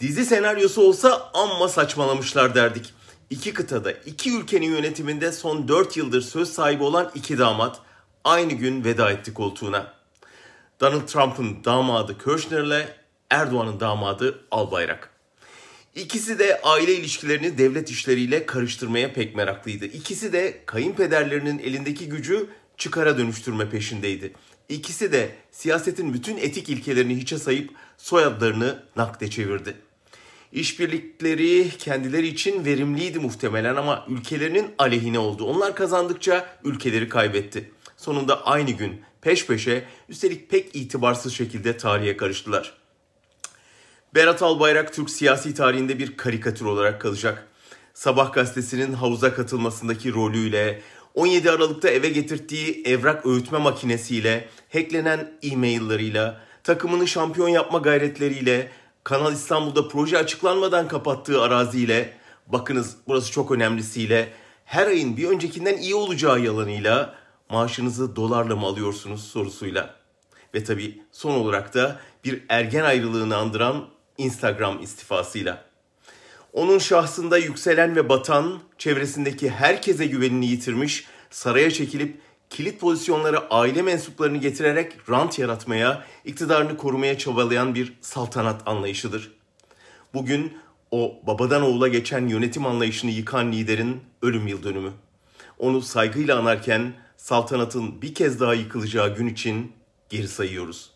Dizi senaryosu olsa amma saçmalamışlar derdik. İki kıtada, iki ülkenin yönetiminde son 4 yıldır söz sahibi olan iki damat aynı gün veda etti koltuğuna. Donald Trump'ın damadı Kirchner'le Erdoğan'ın damadı Albayrak. İkisi de aile ilişkilerini devlet işleriyle karıştırmaya pek meraklıydı. İkisi de kayınpederlerinin elindeki gücü çıkara dönüştürme peşindeydi. İkisi de siyasetin bütün etik ilkelerini hiçe sayıp soyadlarını nakde çevirdi. İşbirlikleri kendileri için verimliydi muhtemelen ama ülkelerinin aleyhine oldu. Onlar kazandıkça ülkeleri kaybetti. Sonunda aynı gün peş peşe üstelik pek itibarsız şekilde tarihe karıştılar. Berat Albayrak Türk siyasi tarihinde bir karikatür olarak kalacak. Sabah gazetesinin havuza katılmasındaki rolüyle, 17 Aralık'ta eve getirdiği evrak öğütme makinesiyle, hacklenen e-maillarıyla, takımını şampiyon yapma gayretleriyle, Kanal İstanbul'da proje açıklanmadan kapattığı araziyle, bakınız burası çok önemlisiyle, her ayın bir öncekinden iyi olacağı yalanıyla, maaşınızı dolarla mı alıyorsunuz sorusuyla. Ve tabii son olarak da bir ergen ayrılığını andıran Instagram istifasıyla. Onun şahsında yükselen ve batan, çevresindeki herkese güvenini yitirmiş, saraya çekilip kilit pozisyonlara aile mensuplarını getirerek rant yaratmaya, iktidarını korumaya çabalayan bir saltanat anlayışıdır. Bugün o babadan oğula geçen yönetim anlayışını yıkan liderin ölüm yıl dönümü. Onu saygıyla anarken saltanatın bir kez daha yıkılacağı gün için geri sayıyoruz.